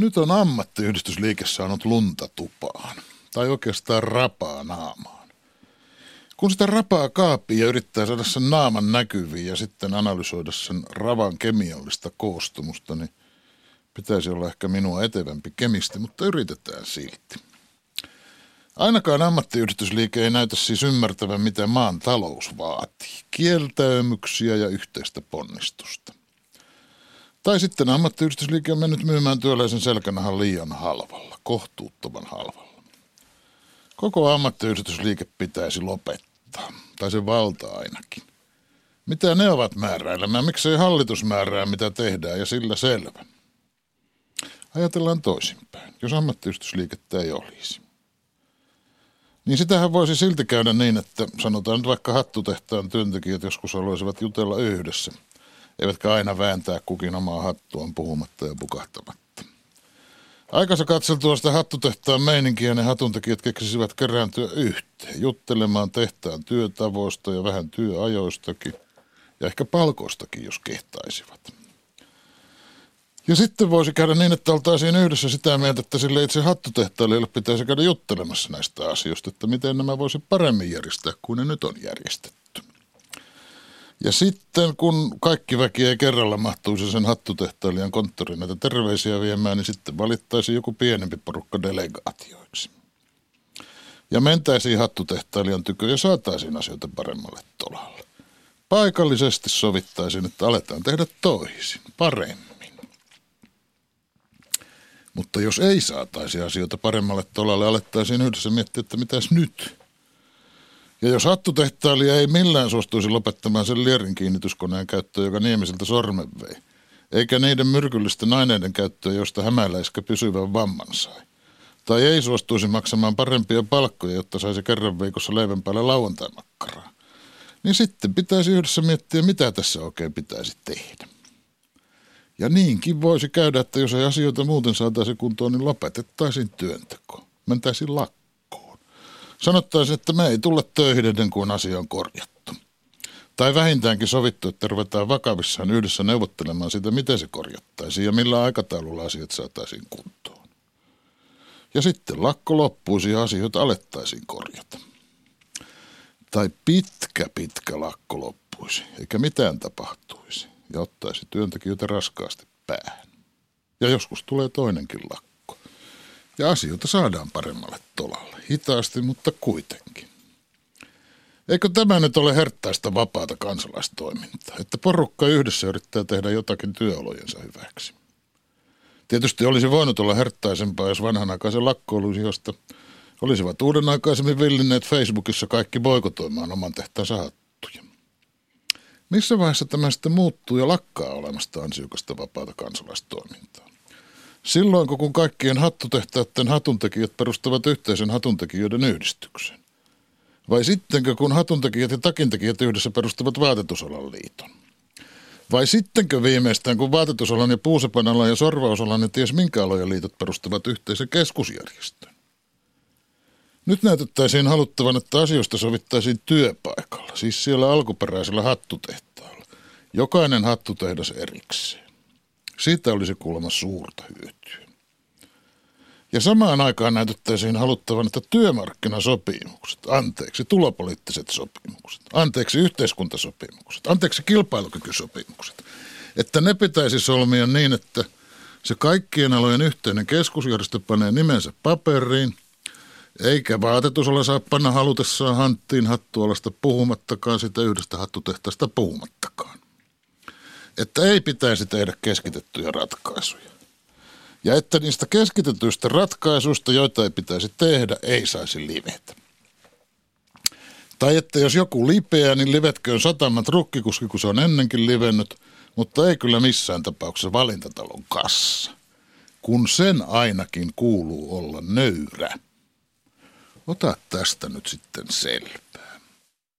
Nyt on ammattiyhdistysliike saanut lunta tupaan, tai oikeastaan rapaa naamaan. Kun sitä rapaa kaapii ja yrittää saada sen naaman näkyviin ja sitten analysoida sen ravan kemiallista koostumusta, niin pitäisi olla ehkä minua etevämpi kemisti, mutta yritetään silti. Ainakaan ammattiyhdistysliike ei näytä siis ymmärtävän, mitä maan talous vaatii. Kieltäymyksiä ja yhteistä ponnistusta. Tai sitten ammattiyhdistysliike on mennyt myymään työläisen selkänahan liian halvalla, kohtuuttoman halvalla. Koko ammattiyhdistysliike pitäisi lopettaa, tai se valta ainakin. Mitä ne ovat määräilemään? Miksei hallitus määrää, mitä tehdään, ja sillä selvä. Ajatellaan toisinpäin, jos ammattiyhdistysliikettä ei olisi. Niin sitähän voisi silti käydä niin, että sanotaan nyt vaikka hattutehtaan työntekijät joskus haluaisivat jutella yhdessä – eivätkä aina vääntää kukin omaa hattuaan puhumatta ja pukahtamatta. Aikansa katseltua sitä hattutehtaan meininkiä ne hatuntekijät keksisivät kerääntyä yhteen, juttelemaan tehtaan työtavoista ja vähän työajoistakin ja ehkä palkoistakin, jos kehtaisivat. Ja sitten voisi käydä niin, että oltaisiin yhdessä sitä mieltä, että sille itse hattutehtailijalle pitäisi käydä juttelemassa näistä asioista, että miten nämä voisi paremmin järjestää kuin ne nyt on järjestetty. Ja sitten kun kaikki väki ei kerralla mahtuisi sen hattutehtailijan konttoriin näitä terveisiä viemään, niin sitten valittaisi joku pienempi porukka delegaatioiksi. Ja mentäisiin hattutehtailijan tykö ja saataisiin asioita paremmalle tolalle. Paikallisesti sovittaisiin, että aletaan tehdä toisin, paremmin. Mutta jos ei saataisi asioita paremmalle tolalle, alettaisiin yhdessä miettiä, että mitäs nyt – ja jos hattutehtailija ei millään suostuisi lopettamaan sen lierin kiinnityskoneen käyttöä, joka Niemiseltä sormen vei, eikä niiden myrkyllisten aineiden käyttöä, josta hämäläiskä pysyvän vamman sai, tai ei suostuisi maksamaan parempia palkkoja, jotta saisi kerran viikossa leivän päälle lauantaimakkaraa, niin sitten pitäisi yhdessä miettiä, mitä tässä oikein pitäisi tehdä. Ja niinkin voisi käydä, että jos ei asioita muuten saataisi kuntoon, niin lopetettaisiin työnteko. Mentäisiin lakkoon. Sanottaisiin, että me ei tulla töihin ennen kuin asia on korjattu. Tai vähintäänkin sovittu, että ruvetaan vakavissaan yhdessä neuvottelemaan siitä, miten se korjattaisiin ja millä aikataululla asiat saataisiin kuntoon. Ja sitten lakko loppuisi ja asioita alettaisiin korjata. Tai pitkä, pitkä lakko loppuisi, eikä mitään tapahtuisi ja ottaisi työntekijöitä raskaasti päähän. Ja joskus tulee toinenkin lakko ja asioita saadaan paremmalle tolalle. Hitaasti, mutta kuitenkin. Eikö tämä nyt ole herttaista vapaata kansalaistoimintaa, että porukka yhdessä yrittää tehdä jotakin työolojensa hyväksi? Tietysti olisi voinut olla herttaisempaa, jos vanhanaikaisen lakkoilusijosta olisivat uuden aikaisemmin Facebookissa kaikki boikotoimaan oman tehtänsä hattuja. Missä vaiheessa tämä sitten muuttuu ja lakkaa olemasta ansiokasta vapaata kansalaistoimintaa? Silloin, kun kaikkien hattutehtaiden hatuntekijät perustavat yhteisen hatuntekijöiden yhdistyksen. Vai sittenkö, kun hatuntekijät ja takintekijät yhdessä perustavat vaatetusalan liiton? Vai sittenkö viimeistään, kun vaatetusalan ja puusepanalan ja sorvausalan ja ties minkä alojen liitot perustavat yhteisen keskusjärjestön? Nyt näytettäisiin haluttavan, että asioista sovittaisiin työpaikalla, siis siellä alkuperäisellä hattutehtaalla. Jokainen hattutehdas erikseen. Siitä olisi kuulemma suurta hyötyä. Ja samaan aikaan näytettäisiin haluttavan, että työmarkkinasopimukset, anteeksi, tulopoliittiset sopimukset, anteeksi, yhteiskuntasopimukset, anteeksi, kilpailukykysopimukset, että ne pitäisi solmia niin, että se kaikkien alojen yhteinen keskusjärjestö panee nimensä paperiin, eikä vaatetusolla saa panna halutessaan hanttiin hattualasta puhumattakaan, sitä yhdestä hattutehtaasta puhumattakaan että ei pitäisi tehdä keskitettyjä ratkaisuja. Ja että niistä keskitetyistä ratkaisuista, joita ei pitäisi tehdä, ei saisi livetä. Tai että jos joku lipeää, niin livetköön sataman trukkikuski, kun se on ennenkin livennyt, mutta ei kyllä missään tapauksessa valintatalon kassa. Kun sen ainakin kuuluu olla nöyrä. Ota tästä nyt sitten selvä.